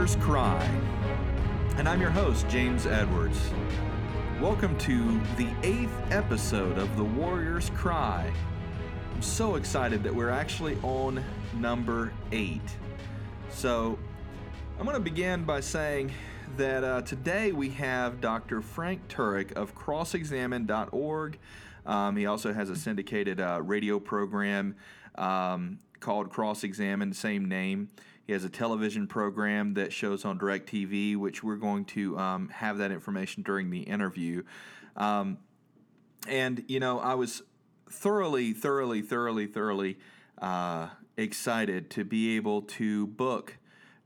Warrior's Cry, and I'm your host, James Edwards. Welcome to the eighth episode of The Warrior's Cry. I'm so excited that we're actually on number eight. So, I'm going to begin by saying that uh, today we have Dr. Frank Turek of crossexamine.org. Um, he also has a syndicated uh, radio program um, called Cross Examine, same name. He has a television program that shows on DirecTV, which we're going to um, have that information during the interview. Um, and, you know, I was thoroughly, thoroughly, thoroughly, thoroughly uh, excited to be able to book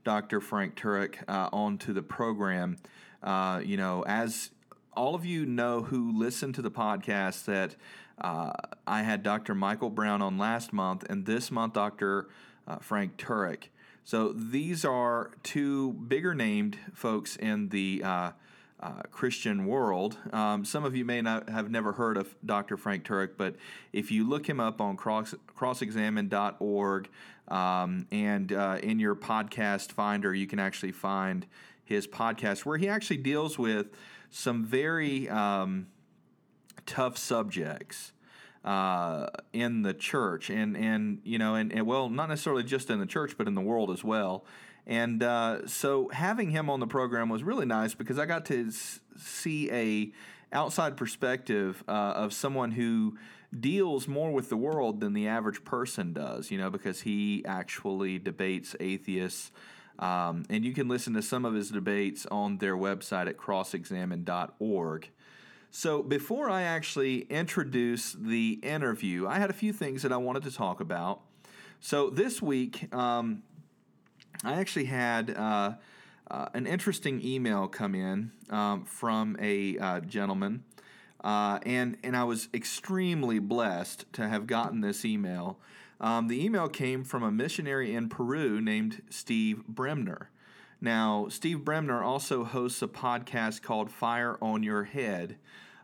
Dr. Frank Turek uh, onto the program. Uh, you know, as all of you know who listen to the podcast, that uh, I had Dr. Michael Brown on last month, and this month, Dr. Uh, Frank Turek. So these are two bigger named folks in the uh, uh, Christian world. Um, some of you may not have never heard of Dr. Frank Turek, but if you look him up on cross, crossexamine.org um, and uh, in your podcast finder, you can actually find his podcast where he actually deals with some very um, tough subjects uh, in the church, and and you know, and, and, well, not necessarily just in the church, but in the world as well. And uh, so having him on the program was really nice because I got to see a outside perspective uh, of someone who deals more with the world than the average person does. You know, because he actually debates atheists. Um, and you can listen to some of his debates on their website at crossexamine.org. So, before I actually introduce the interview, I had a few things that I wanted to talk about. So, this week, um, I actually had uh, uh, an interesting email come in um, from a uh, gentleman, uh, and, and I was extremely blessed to have gotten this email. Um, the email came from a missionary in Peru named Steve Bremner. Now, Steve Bremner also hosts a podcast called Fire on Your Head.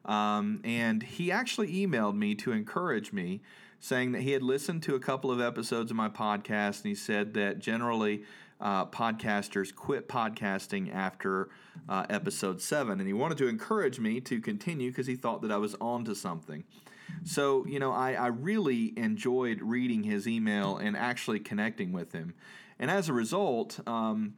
Um, and he actually emailed me to encourage me, saying that he had listened to a couple of episodes of my podcast, and he said that generally uh, podcasters quit podcasting after uh, episode seven. And he wanted to encourage me to continue because he thought that I was on to something. So, you know, I, I really enjoyed reading his email and actually connecting with him. And as a result, um,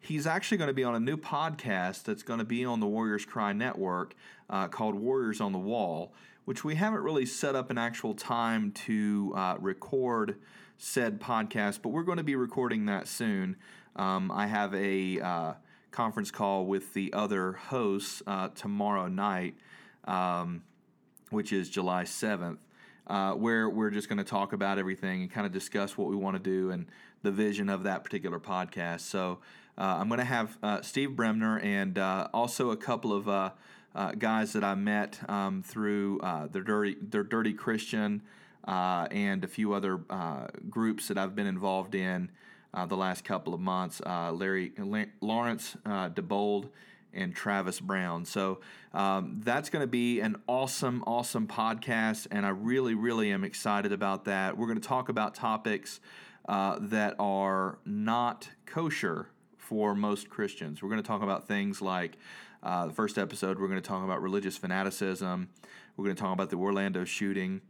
he's actually going to be on a new podcast that's going to be on the Warriors Cry Network uh, called Warriors on the Wall, which we haven't really set up an actual time to uh, record said podcast, but we're going to be recording that soon. Um, I have a uh, conference call with the other hosts uh, tomorrow night, um, which is July 7th. Uh, where we're just going to talk about everything and kind of discuss what we want to do and the vision of that particular podcast. So uh, I'm going to have uh, Steve Bremner and uh, also a couple of uh, uh, guys that I met um, through the dirty, their Dirty Christian and a few other groups that I've been involved in the last couple of months. Larry Lawrence DeBold and Travis Brown. So um, that's going to be an awesome, awesome podcast, and I really, really am excited about that. We're going to talk about topics uh, that are not kosher for most Christians. We're going to talk about things like uh, the first episode, we're going to talk about religious fanaticism. We're going to talk about the Orlando shooting.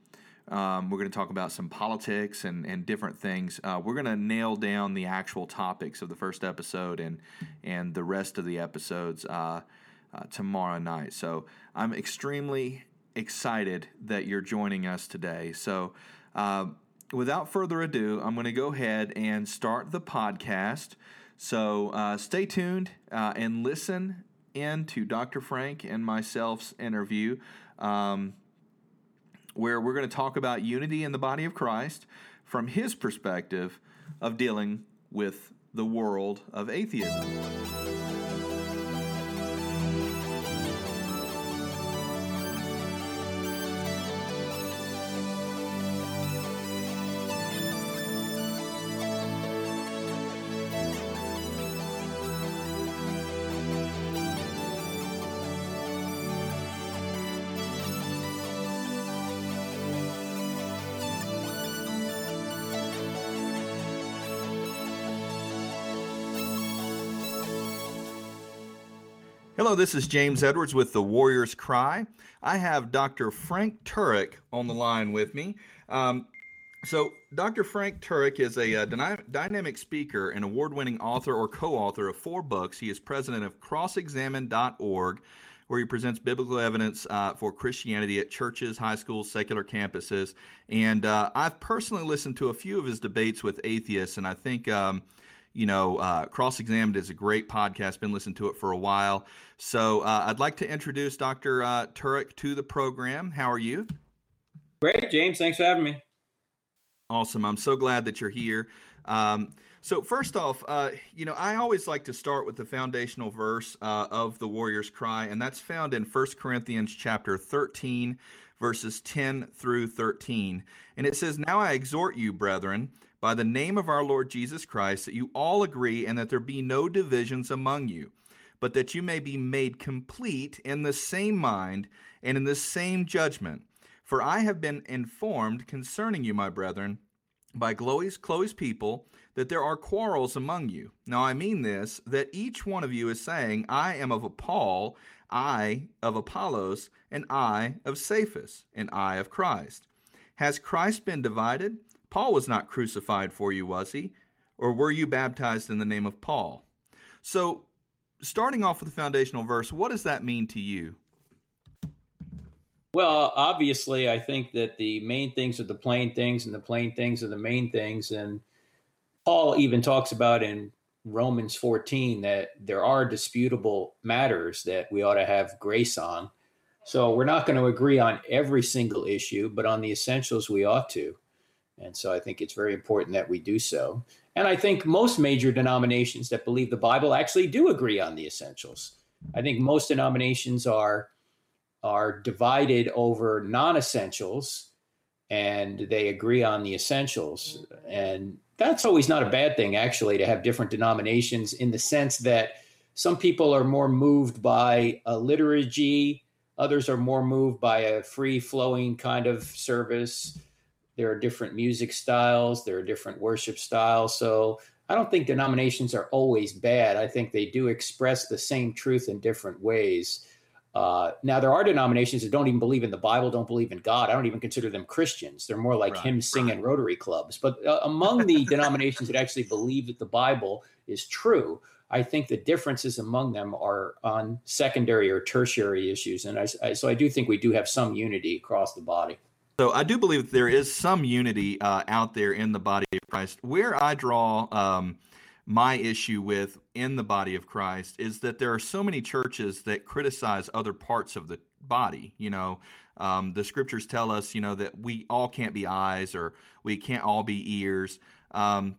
Um, we're going to talk about some politics and, and different things. Uh, we're going to nail down the actual topics of the first episode and and the rest of the episodes uh, uh, tomorrow night. So I'm extremely excited that you're joining us today. So uh, without further ado, I'm going to go ahead and start the podcast. So uh, stay tuned uh, and listen in to Dr. Frank and myself's interview, um, where we're going to talk about unity in the body of Christ from his perspective of dealing with the world of atheism. Hello, this is James Edwards with the Warriors Cry. I have Dr. Frank Turek on the line with me. Um, so, Dr. Frank Turek is a, uh, dyna- dynamic speaker and award winning author or co author of four books. He is president of crossexamine.org, where he presents biblical evidence uh, for Christianity at churches, high schools, secular campuses. And uh, I've personally listened to a few of his debates with atheists, and I think. Um, you know, uh, Cross Examined is a great podcast. Been listening to it for a while. So uh, I'd like to introduce Dr. Uh, Turek to the program. How are you? Great, James. Thanks for having me. Awesome. I'm so glad that you're here. Um, so first off, uh, you know, I always like to start with the foundational verse uh, of the Warrior's Cry, and that's found in 1 Corinthians chapter 13, verses 10 through 13. And it says, Now I exhort you, brethren, by the name of our Lord Jesus Christ, that you all agree and that there be no divisions among you, but that you may be made complete in the same mind and in the same judgment. For I have been informed concerning you, my brethren, by Chloe's, Chloe's people, that there are quarrels among you. Now I mean this, that each one of you is saying, I am of Paul, I of Apollos, and I of Cephas, and I of Christ. Has Christ been divided? Paul was not crucified for you, was he? Or were you baptized in the name of Paul? So, starting off with the foundational verse, what does that mean to you? Well, obviously, I think that the main things are the plain things, and the plain things are the main things. And Paul even talks about in Romans 14 that there are disputable matters that we ought to have grace on. So we're not going to agree on every single issue, but on the essentials, we ought to. And so I think it's very important that we do so. And I think most major denominations that believe the Bible actually do agree on the essentials. I think most denominations are are divided over non-essentials and they agree on the essentials and that's always not a bad thing actually to have different denominations in the sense that some people are more moved by a liturgy others are more moved by a free flowing kind of service there are different music styles there are different worship styles so i don't think denominations are always bad i think they do express the same truth in different ways uh, now, there are denominations that don't even believe in the Bible, don't believe in God. I don't even consider them Christians. They're more like right, hymn singing right. Rotary clubs. But uh, among the denominations that actually believe that the Bible is true, I think the differences among them are on secondary or tertiary issues. And I, I, so I do think we do have some unity across the body. So I do believe that there is some unity uh, out there in the body of Christ. Where I draw um, my issue with in the body of Christ is that there are so many churches that criticize other parts of the body. You know, um, the scriptures tell us, you know, that we all can't be eyes or we can't all be ears. Um,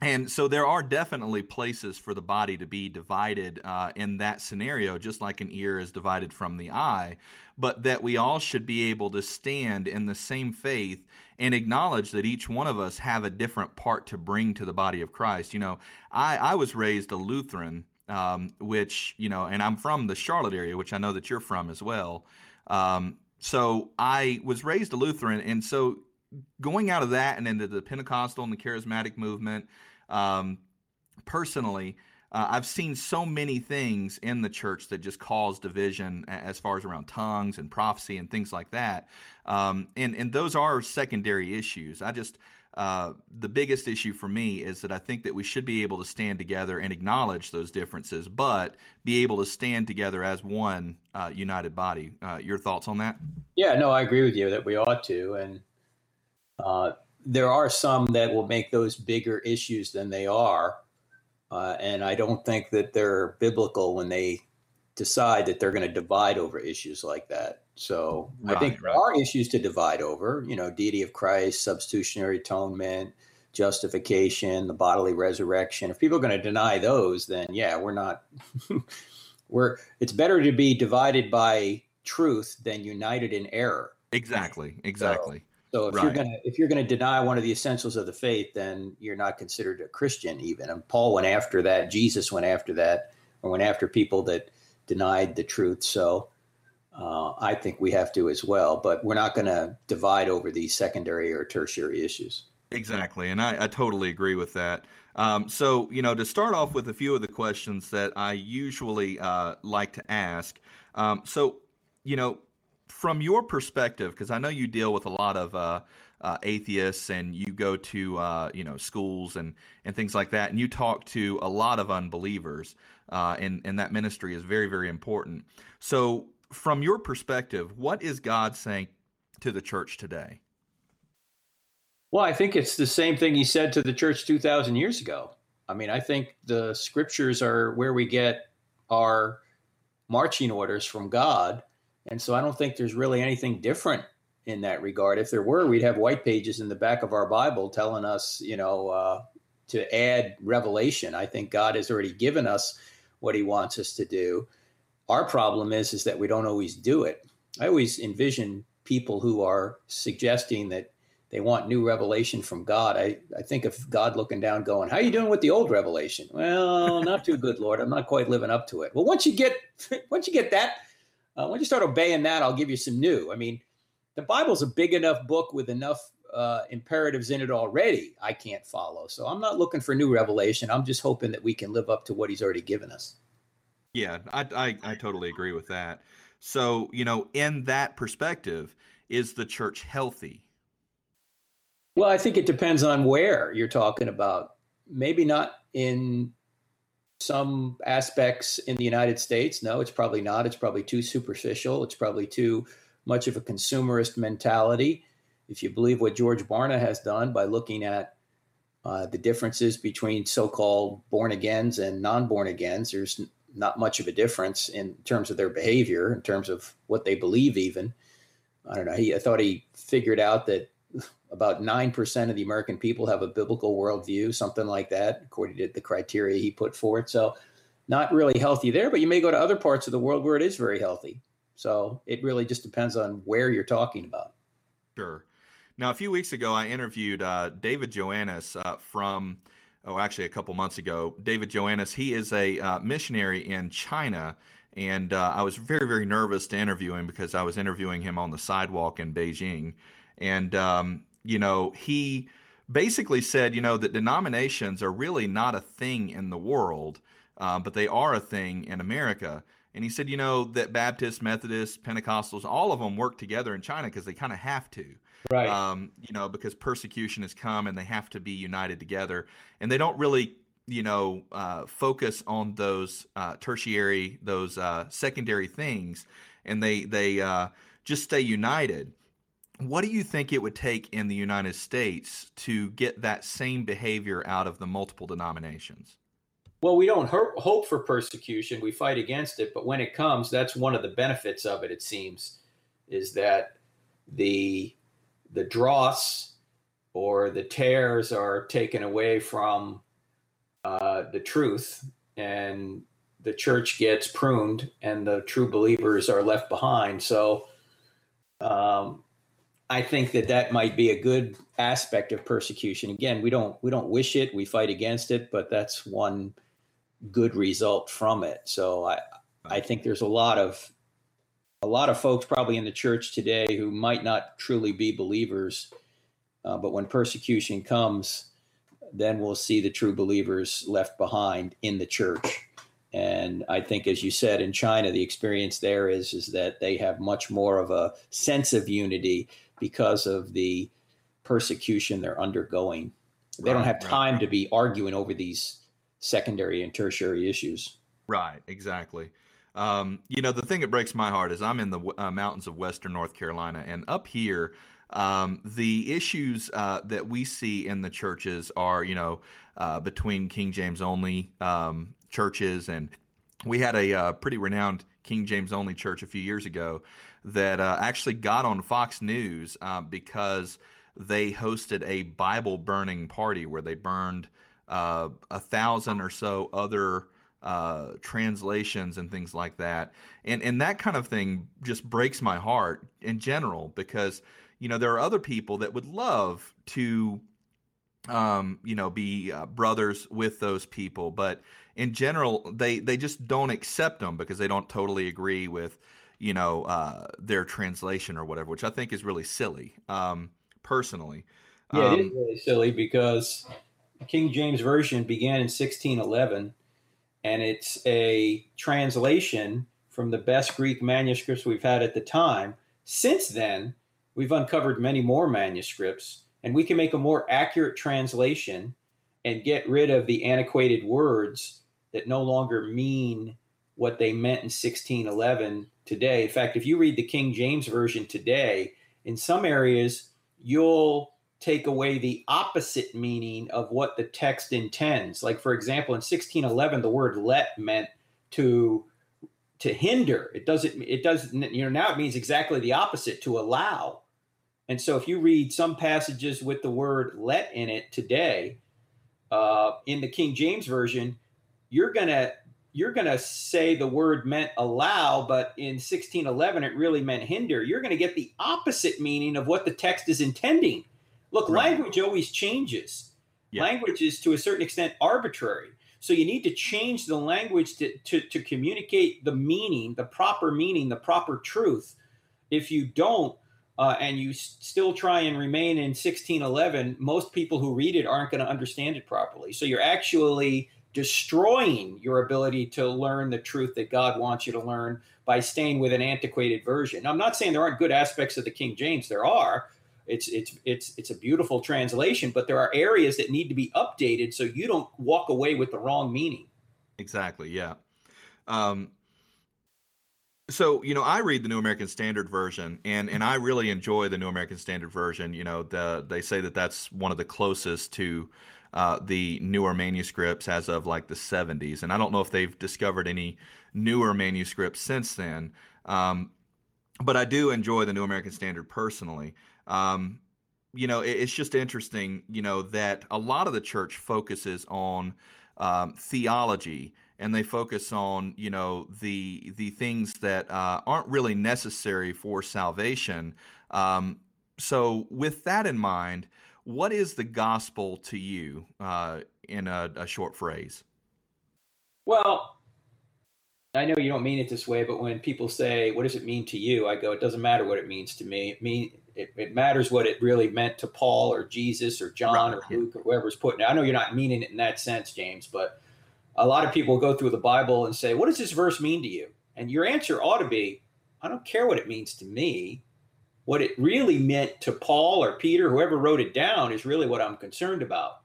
and so there are definitely places for the body to be divided uh, in that scenario, just like an ear is divided from the eye, but that we all should be able to stand in the same faith and acknowledge that each one of us have a different part to bring to the body of Christ. You know, I, I was raised a Lutheran, um, which, you know, and I'm from the Charlotte area, which I know that you're from as well. Um, so I was raised a Lutheran. And so going out of that and into the Pentecostal and the charismatic movement, um, personally, uh, I've seen so many things in the church that just cause division as far as around tongues and prophecy and things like that. Um, and, and those are secondary issues. I just, uh, the biggest issue for me is that I think that we should be able to stand together and acknowledge those differences, but be able to stand together as one uh, united body. Uh, your thoughts on that? Yeah, no, I agree with you that we ought to. And uh, there are some that will make those bigger issues than they are. Uh, and I don't think that they're biblical when they decide that they're going to divide over issues like that. So right, I think right. there are issues to divide over, you know, deity of Christ, substitutionary atonement, justification, the bodily resurrection. If people are going to deny those, then yeah, we're not, we're, it's better to be divided by truth than united in error. Exactly. Exactly. So, so if right. you're gonna if you're gonna deny one of the essentials of the faith, then you're not considered a Christian even. And Paul went after that. Jesus went after that, or went after people that denied the truth. So uh, I think we have to as well. But we're not going to divide over these secondary or tertiary issues. Exactly, and I, I totally agree with that. Um, so, you know, to start off with a few of the questions that I usually uh, like to ask. Um, so, you know, from your perspective, because I know you deal with a lot of uh, uh, atheists and you go to uh, you know schools and and things like that, and you talk to a lot of unbelievers, uh, and and that ministry is very very important. So, from your perspective, what is God saying to the church today? Well, I think it's the same thing he said to the church 2,000 years ago. I mean, I think the scriptures are where we get our marching orders from God. And so I don't think there's really anything different in that regard. If there were, we'd have white pages in the back of our Bible telling us, you know, uh, to add revelation. I think God has already given us what He wants us to do. Our problem is is that we don't always do it. I always envision people who are suggesting that they want new revelation from God. I, I think of God looking down, going, "How are you doing with the old revelation?" Well, not too good, Lord. I'm not quite living up to it. Well, once you get once you get that, uh, once you start obeying that, I'll give you some new. I mean, the Bible's a big enough book with enough uh, imperatives in it already. I can't follow, so I'm not looking for new revelation. I'm just hoping that we can live up to what He's already given us. Yeah, I, I, I totally agree with that. So, you know, in that perspective, is the church healthy? Well, I think it depends on where you're talking about. Maybe not in some aspects in the United States. No, it's probably not. It's probably too superficial. It's probably too much of a consumerist mentality. If you believe what George Barna has done by looking at uh, the differences between so-called born agains and non-born agains, there's not much of a difference in terms of their behavior, in terms of what they believe. Even I don't know. He, I thought he figured out that about 9% of the American people have a biblical worldview, something like that, according to the criteria he put forward. So, not really healthy there, but you may go to other parts of the world where it is very healthy. So, it really just depends on where you're talking about. Sure. Now, a few weeks ago, I interviewed uh, David Joannis uh, from, oh, actually, a couple months ago. David Joannis, he is a uh, missionary in China. And uh, I was very, very nervous to interview him because I was interviewing him on the sidewalk in Beijing. And um, you know, he basically said, you know, that denominations are really not a thing in the world, uh, but they are a thing in America. And he said, you know, that Baptists, Methodists, Pentecostals, all of them work together in China because they kind of have to. Right. Um, you know, because persecution has come and they have to be united together. And they don't really, you know, uh, focus on those uh, tertiary, those uh, secondary things. And they, they uh, just stay united. What do you think it would take in the United States to get that same behavior out of the multiple denominations? Well, we don't hope for persecution. We fight against it. But when it comes, that's one of the benefits of it, it seems, is that the the dross or the tares are taken away from uh, the truth and the church gets pruned and the true believers are left behind. So um, I think that that might be a good aspect of persecution. Again, we don't we don't wish it, we fight against it, but that's one good result from it. So I I think there's a lot of a lot of folks probably in the church today who might not truly be believers, uh, but when persecution comes, then we'll see the true believers left behind in the church. And I think, as you said, in China, the experience there is is that they have much more of a sense of unity because of the persecution they're undergoing. They right, don't have time right. to be arguing over these secondary and tertiary issues. Right, exactly. Um, you know, the thing that breaks my heart is I'm in the uh, mountains of Western North Carolina, and up here, um, the issues uh, that we see in the churches are, you know, uh, between King James only um, churches, and we had a uh, pretty renowned King James only church a few years ago that uh, actually got on Fox News uh, because they hosted a Bible burning party where they burned uh, a thousand or so other uh, translations and things like that. And and that kind of thing just breaks my heart in general because you know there are other people that would love to um, you know be uh, brothers with those people, but in general they they just don't accept them because they don't totally agree with you know uh, their translation or whatever, which I think is really silly, um, personally. Yeah, um, it is really silly because King James Version began in 1611, and it's a translation from the best Greek manuscripts we've had at the time. Since then, we've uncovered many more manuscripts, and we can make a more accurate translation and get rid of the antiquated words that no longer mean what they meant in 1611 today. In fact, if you read the King James Version today, in some areas, you'll take away the opposite meaning of what the text intends. Like, for example, in 1611, the word let meant to to hinder it doesn't it doesn't you know now it means exactly the opposite to allow and so if you read some passages with the word let in it today uh, in the king james version you're gonna you're gonna say the word meant allow but in 1611 it really meant hinder you're gonna get the opposite meaning of what the text is intending Look, right. language always changes. Yeah. Language is to a certain extent arbitrary. So you need to change the language to, to, to communicate the meaning, the proper meaning, the proper truth. If you don't, uh, and you s- still try and remain in 1611, most people who read it aren't going to understand it properly. So you're actually destroying your ability to learn the truth that God wants you to learn by staying with an antiquated version. I'm not saying there aren't good aspects of the King James, there are. It's it's it's it's a beautiful translation, but there are areas that need to be updated so you don't walk away with the wrong meaning. Exactly. Yeah. Um, so you know, I read the New American Standard Version, and and I really enjoy the New American Standard Version. You know, the, they say that that's one of the closest to uh, the newer manuscripts as of like the 70s, and I don't know if they've discovered any newer manuscripts since then. Um, but I do enjoy the New American Standard personally. Um, you know, it, it's just interesting, you know, that a lot of the church focuses on um, theology and they focus on, you know, the the things that uh, aren't really necessary for salvation. Um, so, with that in mind, what is the gospel to you uh, in a, a short phrase? Well, I know you don't mean it this way, but when people say, "What does it mean to you?" I go, "It doesn't matter what it means to me. It mean it, it matters what it really meant to Paul or Jesus or John right. or Luke or whoever's putting it. I know you're not meaning it in that sense, James, but a lot of people go through the Bible and say, What does this verse mean to you? And your answer ought to be, I don't care what it means to me. What it really meant to Paul or Peter, whoever wrote it down, is really what I'm concerned about.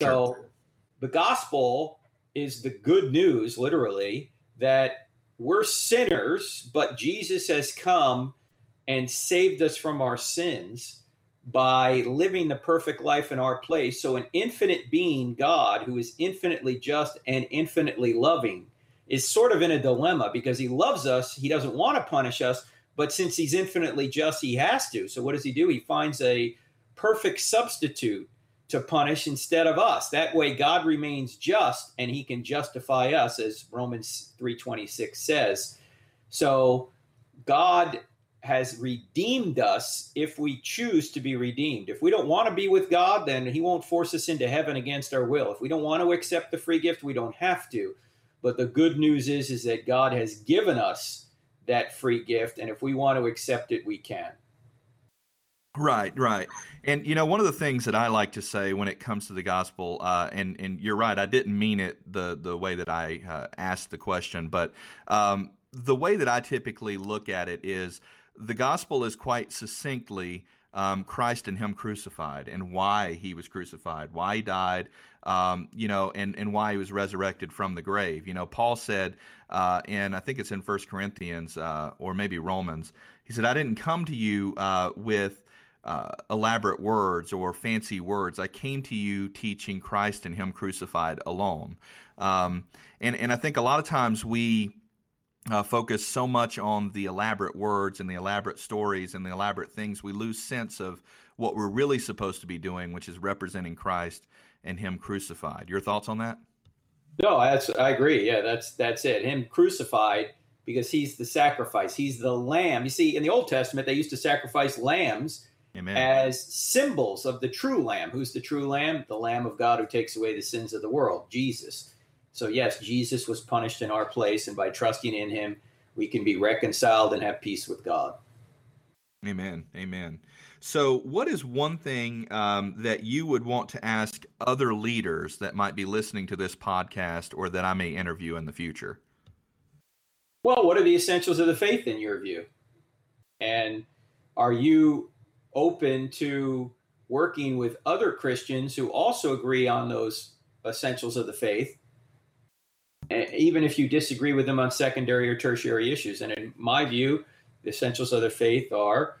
So sure. the gospel is the good news, literally, that we're sinners, but Jesus has come and saved us from our sins by living the perfect life in our place. So, an infinite being, God, who is infinitely just and infinitely loving, is sort of in a dilemma because he loves us. He doesn't want to punish us, but since he's infinitely just, he has to. So, what does he do? He finds a perfect substitute to punish instead of us. That way God remains just and he can justify us as Romans 3:26 says. So God has redeemed us if we choose to be redeemed. If we don't want to be with God, then He won't force us into heaven against our will. If we don't want to accept the free gift, we don't have to. But the good news is, is that God has given us that free gift, and if we want to accept it, we can. Right, right, and you know one of the things that I like to say when it comes to the gospel, uh, and and you're right, I didn't mean it the the way that I uh, asked the question, but um, the way that I typically look at it is the gospel is quite succinctly um, Christ and Him crucified and why He was crucified, why He died, um, you know, and, and why He was resurrected from the grave. You know, Paul said, uh, and I think it's in First Corinthians uh, or maybe Romans, he said, I didn't come to you uh, with uh, elaborate words or fancy words. I came to you teaching Christ and Him crucified alone. Um, and, and I think a lot of times we, uh, focus so much on the elaborate words and the elaborate stories and the elaborate things, we lose sense of what we're really supposed to be doing, which is representing Christ and Him crucified. Your thoughts on that? No, that's I agree. Yeah, that's that's it. Him crucified because He's the sacrifice. He's the Lamb. You see, in the Old Testament, they used to sacrifice lambs Amen. as symbols of the true Lamb. Who's the true Lamb? The Lamb of God who takes away the sins of the world, Jesus. So, yes, Jesus was punished in our place, and by trusting in him, we can be reconciled and have peace with God. Amen. Amen. So, what is one thing um, that you would want to ask other leaders that might be listening to this podcast or that I may interview in the future? Well, what are the essentials of the faith in your view? And are you open to working with other Christians who also agree on those essentials of the faith, even if you disagree with them on secondary or tertiary issues? And in my view, the essentials of the faith are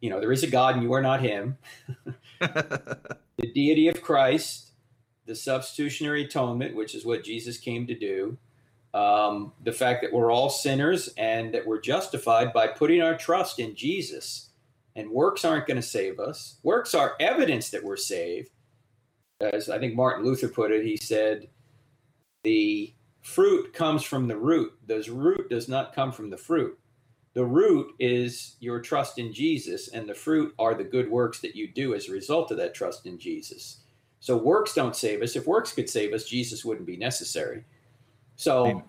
you know, there is a God and you are not him. the deity of Christ, the substitutionary atonement, which is what Jesus came to do. Um, the fact that we're all sinners and that we're justified by putting our trust in Jesus. And works aren't going to save us. Works are evidence that we're saved. As I think Martin Luther put it, he said, the fruit comes from the root. The root does not come from the fruit. The root is your trust in Jesus, and the fruit are the good works that you do as a result of that trust in Jesus. So works don't save us. If works could save us, Jesus wouldn't be necessary. So Amen.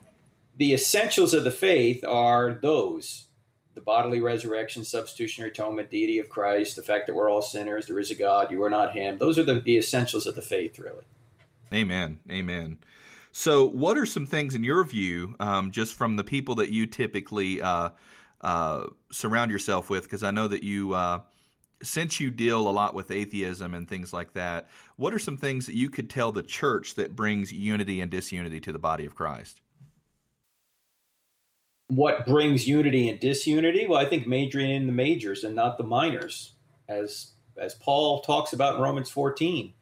the essentials of the faith are those the bodily resurrection, substitutionary atonement, deity of Christ, the fact that we're all sinners, there is a God, you are not Him. Those are the, the essentials of the faith, really. Amen. Amen. So, what are some things in your view, um, just from the people that you typically uh, uh, surround yourself with? Because I know that you, uh, since you deal a lot with atheism and things like that, what are some things that you could tell the church that brings unity and disunity to the body of Christ? What brings unity and disunity? Well, I think majoring in the majors and not the minors, as as Paul talks about in Romans 14.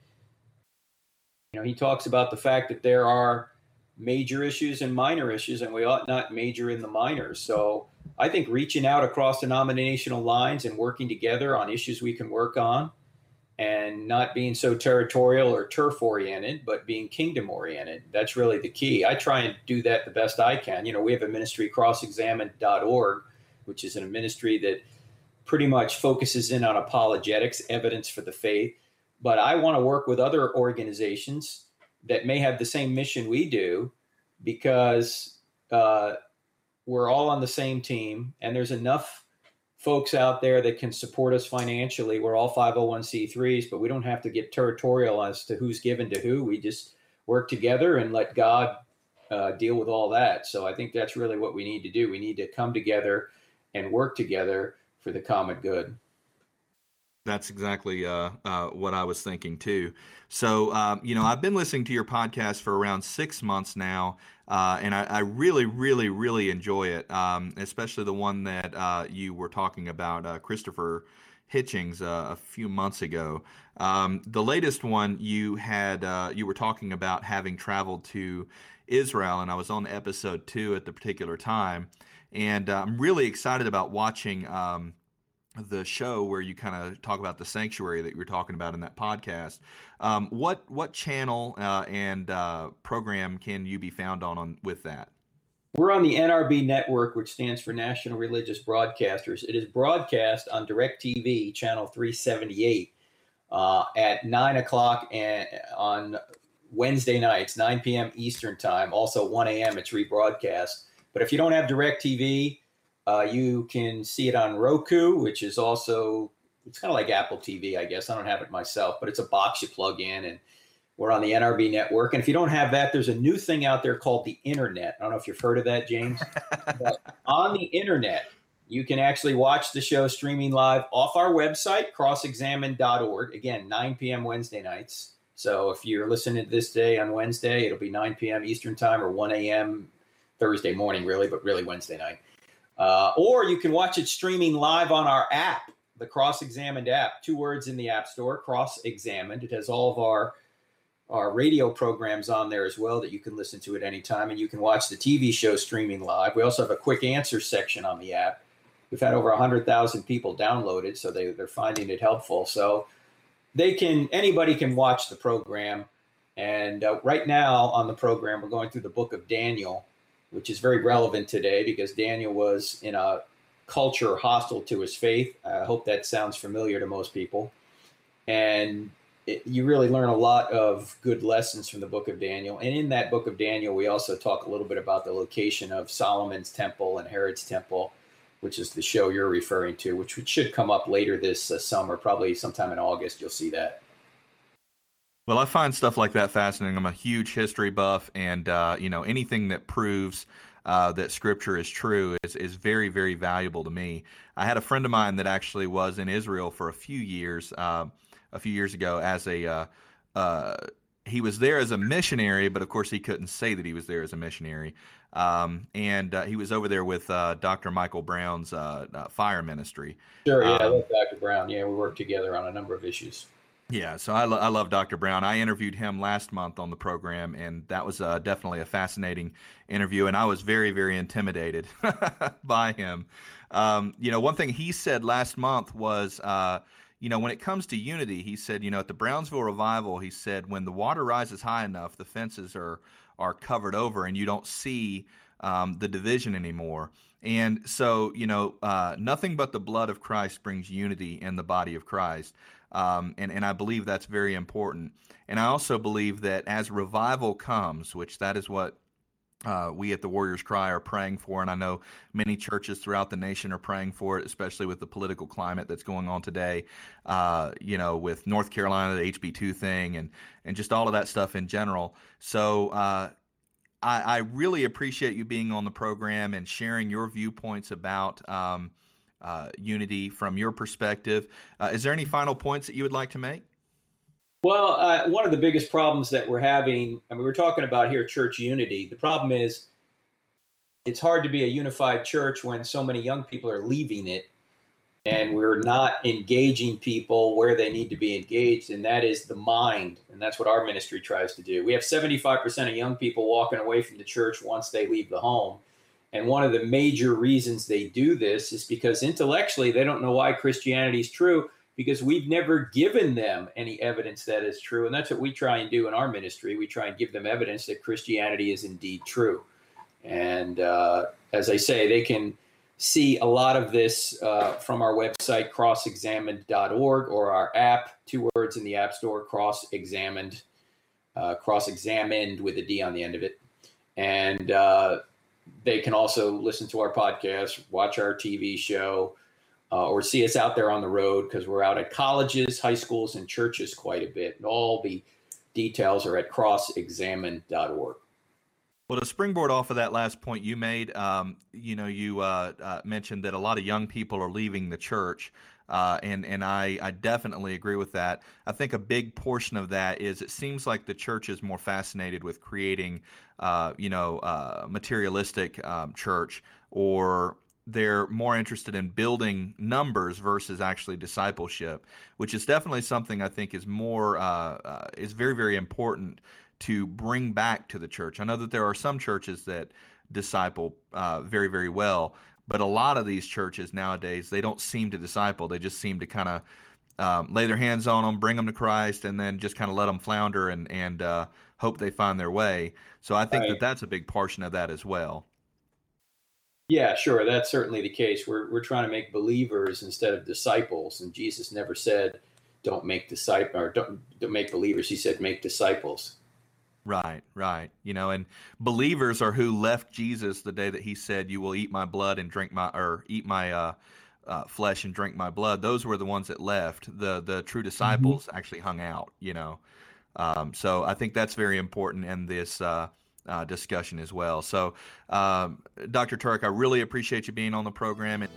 You know, he talks about the fact that there are major issues and minor issues, and we ought not major in the minors. So I think reaching out across denominational lines and working together on issues we can work on and not being so territorial or turf oriented, but being kingdom oriented. That's really the key. I try and do that the best I can. You know, we have a ministry, crossexamined.org, which is a ministry that pretty much focuses in on apologetics, evidence for the faith. But I want to work with other organizations that may have the same mission we do because uh, we're all on the same team and there's enough folks out there that can support us financially. We're all 501c3s, but we don't have to get territorial as to who's given to who. We just work together and let God uh, deal with all that. So I think that's really what we need to do. We need to come together and work together for the common good. That's exactly uh, uh, what I was thinking too. So, um, you know, I've been listening to your podcast for around six months now, uh, and I, I, really, really, really enjoy it, um, especially the one that uh, you were talking about, uh, Christopher Hitchens, uh, a few months ago. Um, the latest one you had, you were talking about having traveled to Israel, and I was on episode two at the particular time, and I'm really excited about watching. The show where you kind of talk about the sanctuary that you were talking about in that podcast. Um, what what channel uh, and uh, program can you be found on, on with that? We're on the NRB network, which stands for National Religious Broadcasters. It is broadcast on DirecTV channel 378 uh, at nine o'clock and on Wednesday nights, 9 p.m. Eastern time. Also 1 a.m. It's rebroadcast. But if you don't have DirecTV, uh, you can see it on Roku, which is also it's kind of like Apple TV, I guess. I don't have it myself, but it's a box you plug in, and we're on the NRB network. And if you don't have that, there's a new thing out there called the internet. I don't know if you've heard of that, James. but on the internet, you can actually watch the show streaming live off our website, crossexamined.org. Again, 9 p.m. Wednesday nights. So if you're listening to this day on Wednesday, it'll be 9 p.m. Eastern time or 1 a.m. Thursday morning, really, but really Wednesday night. Uh, or you can watch it streaming live on our app, the Cross Examined app. Two words in the App Store, Cross Examined. It has all of our our radio programs on there as well that you can listen to at any time, and you can watch the TV show streaming live. We also have a quick answer section on the app. We've had over hundred thousand people download it, so they they're finding it helpful. So they can anybody can watch the program. And uh, right now on the program, we're going through the book of Daniel which is very relevant today because Daniel was in a culture hostile to his faith. I hope that sounds familiar to most people. And it, you really learn a lot of good lessons from the book of Daniel. And in that book of Daniel, we also talk a little bit about the location of Solomon's temple and Herod's temple, which is the show you're referring to, which should come up later this uh, summer, probably sometime in August. You'll see that. Well, I find stuff like that fascinating. I'm a huge history buff, and uh, you know anything that proves uh, that Scripture is true is is very very valuable to me. I had a friend of mine that actually was in Israel for a few years, uh, a few years ago, as a uh, uh, he was there as a missionary, but of course he couldn't say that he was there as a missionary. Um, and uh, he was over there with Dr. Michael Brown's fire ministry. Sure, yeah, um, I love Dr. Brown. Yeah, we worked together on a number of issues. Yeah, so I, lo- I love Dr. Brown. I interviewed him last month on the program, and that was uh, definitely a fascinating interview. And I was very, very intimidated by him. Um, you know, one thing he said last month was, uh, you know, when it comes to unity, he said, you know, at the Brownsville revival, he said, when the water rises high enough, the fences are are covered over, and you don't see um, the division anymore. And so, you know, uh, nothing but the blood of Christ brings unity in the body of Christ. Um, and, and I believe that's very important. And I also believe that as revival comes, which that is what uh, we at the Warriors Cry are praying for, and I know many churches throughout the nation are praying for it, especially with the political climate that's going on today. Uh, you know, with North Carolina, the HB2 thing, and and just all of that stuff in general. So. Uh, I, I, really appreciate you being on the program and sharing your viewpoints about um, uh, unity from your perspective. Uh, is there any final points that you would like to make? Well, uh, one of the biggest problems that we're having, I mean, we're talking about here church unity. The problem is it's hard to be a unified church when so many young people are leaving it and we're not engaging people where they need to be engaged, and that is the mind. And that's what our ministry tries to do. We have 75% of young people walking away from the church once they leave the home. And one of the major reasons they do this is because intellectually they don't know why Christianity is true because we've never given them any evidence that is true. And that's what we try and do in our ministry. We try and give them evidence that Christianity is indeed true. And uh, as I say, they can see a lot of this uh, from our website, crossexamined.org, or our app, two words in the App Store, cross examined, uh, cross examined with a D on the end of it. And uh, they can also listen to our podcast, watch our TV show, uh, or see us out there on the road because we're out at colleges, high schools, and churches quite a bit. And all the details are at crossexamined.org. Well, to springboard off of that last point you made, um, you know, you uh, uh, mentioned that a lot of young people are leaving the church. Uh, and and I, I definitely agree with that. I think a big portion of that is it seems like the church is more fascinated with creating, uh, you know, uh, materialistic um, church, or they're more interested in building numbers versus actually discipleship, which is definitely something I think is more uh, uh, is very very important to bring back to the church. I know that there are some churches that disciple uh, very very well but a lot of these churches nowadays, they don't seem to disciple. They just seem to kind of um, lay their hands on them, bring them to Christ, and then just kind of let them flounder and and uh, hope they find their way. So I think right. that that's a big portion of that as well. Yeah, sure, that's certainly the case. We're we're trying to make believers instead of disciples, and Jesus never said, "Don't make disciples" or "Don't, don't make believers." He said, "Make disciples." Right, right. You know, and believers are who left Jesus the day that he said, "You will eat my blood and drink my or eat my uh, uh, flesh and drink my blood." Those were the ones that left. The the true mm-hmm. disciples mm-hmm. actually hung out. You know, um, so I think that's very important in this. Uh, uh, discussion as well. So, um, Dr. Turek, I really appreciate you being on the program. And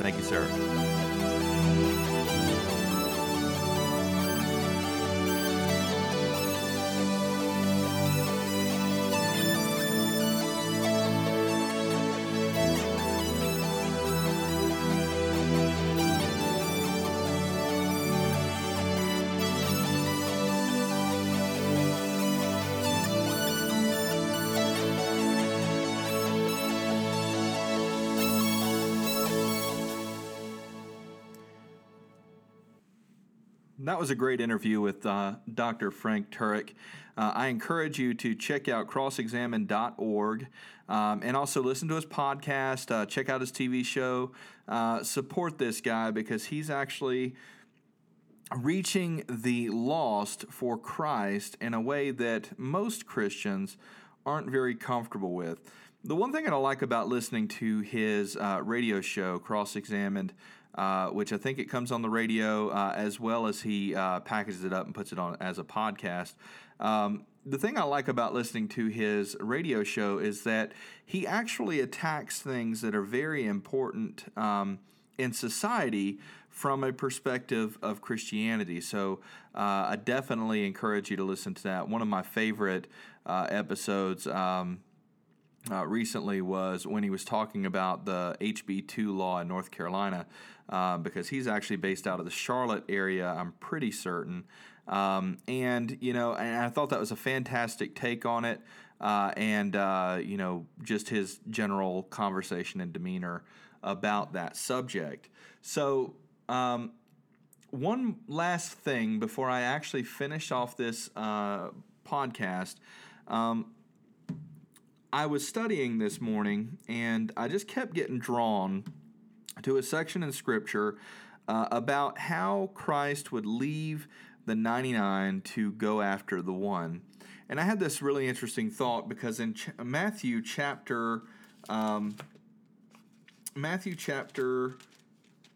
thank you, sir. That was a great interview with uh, Dr. Frank Turek. Uh, I encourage you to check out crossexamined.org um, and also listen to his podcast, uh, check out his TV show, uh, support this guy because he's actually reaching the lost for Christ in a way that most Christians aren't very comfortable with. the one thing that I like about listening to his uh, radio show, Cross Examined, uh, which I think it comes on the radio uh, as well as he uh, packages it up and puts it on as a podcast. Um, the thing I like about listening to his radio show is that he actually attacks things that are very important um, in society from a perspective of Christianity. So uh, I definitely encourage you to listen to that. One of my favorite uh, episodes. Um, uh, recently was when he was talking about the HB2 law in North Carolina, uh, because he's actually based out of the Charlotte area, I'm pretty certain. Um, and, you know, and I thought that was a fantastic take on it. Uh, and, uh, you know, just his general conversation and demeanor about that subject. So, um, one last thing before I actually finish off this uh, podcast. Um, I was studying this morning and I just kept getting drawn to a section in Scripture uh, about how Christ would leave the 99 to go after the one. And I had this really interesting thought because in Ch- Matthew chapter um, Matthew chapter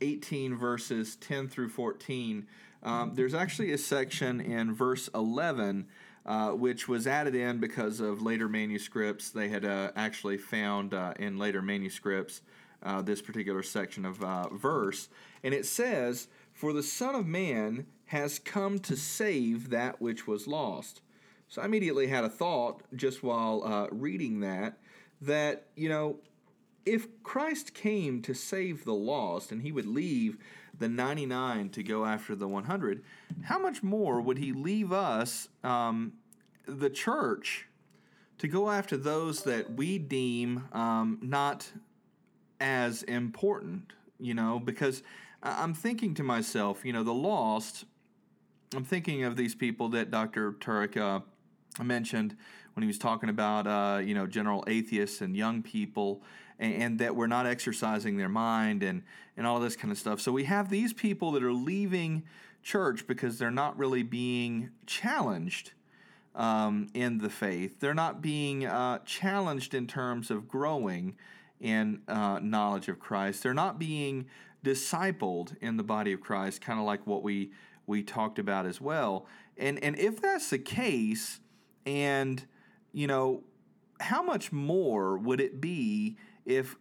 18 verses 10 through 14 um, there's actually a section in verse 11 uh, which was added in because of later manuscripts. They had uh, actually found uh, in later manuscripts uh, this particular section of uh, verse. And it says, For the Son of Man has come to save that which was lost. So I immediately had a thought just while reading that, that, you know, if Christ came to save the lost and he would leave the 99 to go after the 100, how much more would he leave us, um, the church, to go after those that we deem um, not as important? You know, because I'm thinking to myself, you know, the lost, I'm thinking of these people that Dr. Turek uh, mentioned when he was talking about, uh, you know, general atheists and young people and, and that we're not exercising their mind and, and all this kind of stuff. So we have these people that are leaving church because they're not really being challenged um, in the faith. They're not being uh, challenged in terms of growing in uh, knowledge of Christ. They're not being discipled in the body of Christ, kind of like what we we talked about as well. And and if that's the case, and you know, how much more would it be if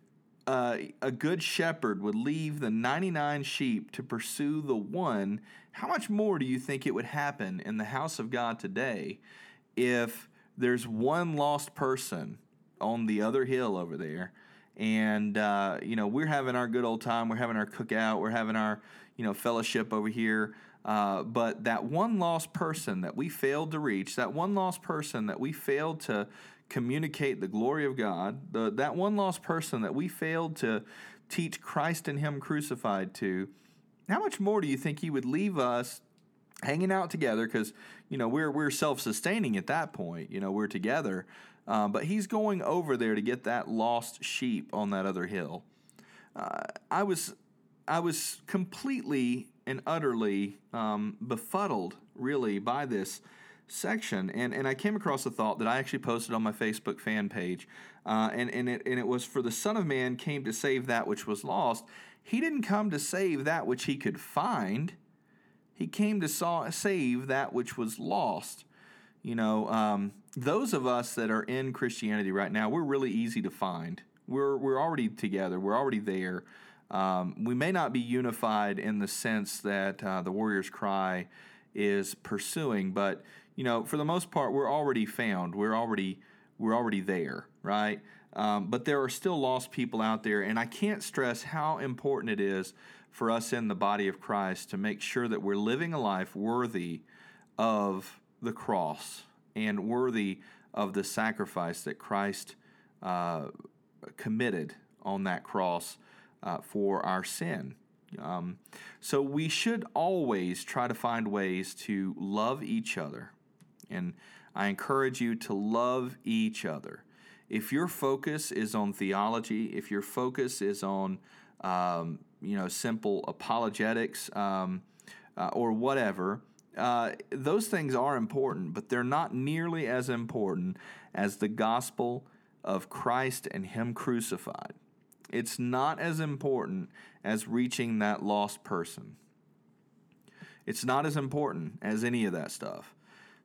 uh, a good shepherd would leave the 99 sheep to pursue the one, how much more do you think it would happen in the house of God today if there's one lost person on the other hill over there? And, uh, you know, we're having our good old time. We're having our cookout. We're having our, you know, fellowship over here. Uh, but that one lost person that we failed to reach, that one lost person that we failed to communicate the glory of God, the, that one lost person that we failed to teach Christ and Him crucified to, how much more do you think He would leave us hanging out together? Because you know we're we're self sustaining at that point. You know we're together, uh, but He's going over there to get that lost sheep on that other hill. Uh, I was I was completely and utterly um, befuddled, really, by this section, and, and I came across a thought that I actually posted on my Facebook fan page, uh, and and it and it was for the Son of Man came to save that which was lost. He didn't come to save that which he could find. He came to saw, save that which was lost. You know, um, those of us that are in Christianity right now, we're really easy to find. We're we're already together. We're already there. Um, we may not be unified in the sense that uh, the Warriors Cry is pursuing, but you know, for the most part, we're already found. We're already we're already there, right? Um, but there are still lost people out there, and I can't stress how important it is for us in the body of Christ to make sure that we're living a life worthy of the cross and worthy of the sacrifice that Christ uh, committed on that cross uh, for our sin. Um, so we should always try to find ways to love each other and I encourage you to love each other. If your focus is on theology, if your focus is on um, you know simple apologetics um, uh, or whatever, uh, those things are important, but they're not nearly as important as the gospel of Christ and Him crucified. It's not as important as reaching that lost person. It's not as important as any of that stuff.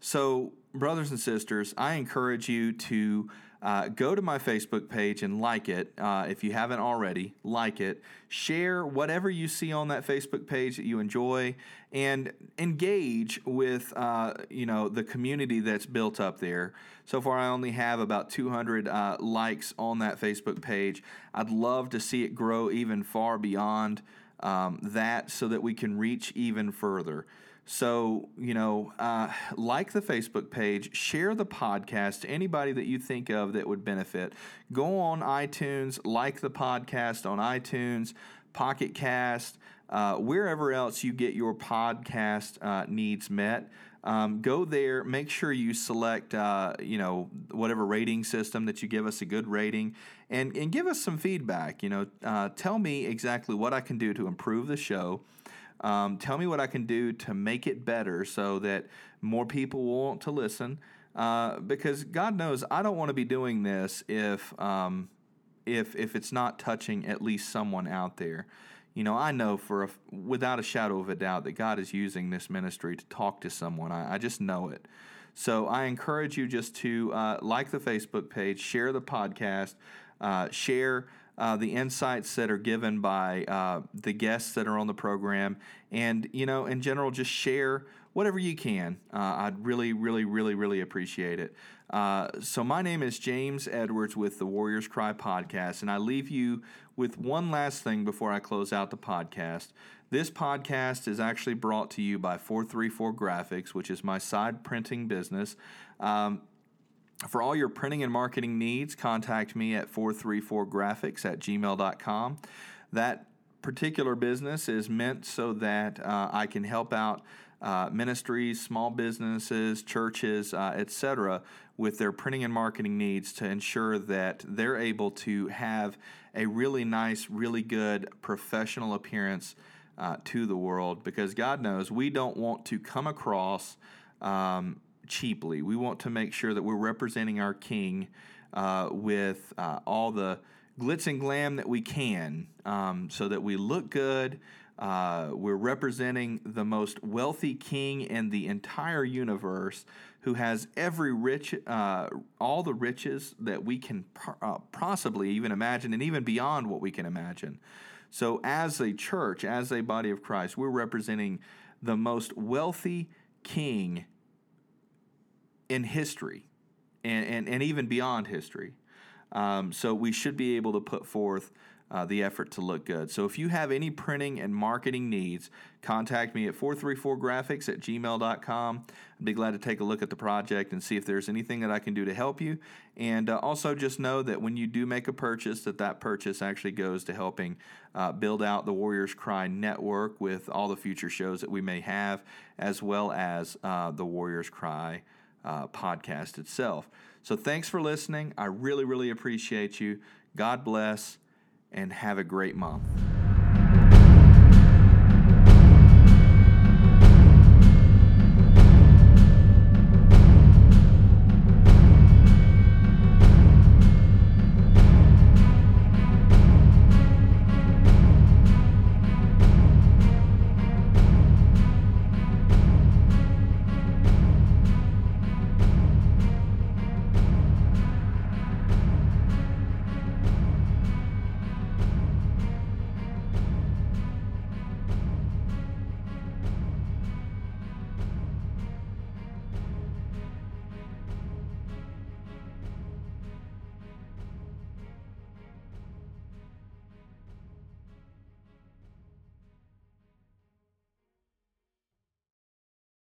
So, brothers and sisters, I encourage you to uh, go to my Facebook page and like it uh, if you haven't already. Like it, share whatever you see on that Facebook page that you enjoy, and engage with uh, you know the community that's built up there. So far, I only have about 200 uh, likes on that Facebook page. I'd love to see it grow even far beyond um, that, so that we can reach even further. So, you know, uh, like the Facebook page, share the podcast to anybody that you think of that would benefit. Go on iTunes, like the podcast on iTunes, Pocket Cast, uh, wherever else you get your podcast uh, needs met. Um, go there. Make sure you select, uh, you know, whatever rating system that you give us a good rating, and and give us some feedback. You know, uh, tell me exactly what I can do to improve the show. Um, tell me what I can do to make it better so that more people will want to listen. Uh, because God knows I don't want to be doing this if um, if if it's not touching at least someone out there. You know, I know for a, without a shadow of a doubt that God is using this ministry to talk to someone. I, I just know it. So I encourage you just to uh, like the Facebook page, share the podcast, uh, share uh, the insights that are given by uh, the guests that are on the program, and you know, in general, just share whatever you can. Uh, I'd really, really, really, really appreciate it. Uh, so, my name is James Edwards with the Warriors Cry podcast, and I leave you with one last thing before I close out the podcast. This podcast is actually brought to you by 434 Graphics, which is my side printing business. Um, for all your printing and marketing needs, contact me at 434graphics at gmail.com. That particular business is meant so that uh, I can help out uh, ministries, small businesses, churches, uh, etc., with their printing and marketing needs to ensure that they're able to have a really nice, really good professional appearance uh, to the world. Because God knows we don't want to come across um, cheaply. We want to make sure that we're representing our King uh, with uh, all the glitz and glam that we can um, so that we look good. Uh, we're representing the most wealthy king in the entire universe who has every rich, uh, all the riches that we can uh, possibly even imagine and even beyond what we can imagine. So, as a church, as a body of Christ, we're representing the most wealthy king in history and, and, and even beyond history. Um, so we should be able to put forth uh, the effort to look good. So if you have any printing and marketing needs, contact me at 434graphics at gmail.com. I'd be glad to take a look at the project and see if there's anything that I can do to help you. And uh, also just know that when you do make a purchase, that that purchase actually goes to helping uh, build out the Warriors Cry network with all the future shows that we may have, as well as uh, the Warriors Cry uh, podcast itself. So thanks for listening. I really, really appreciate you. God bless and have a great month.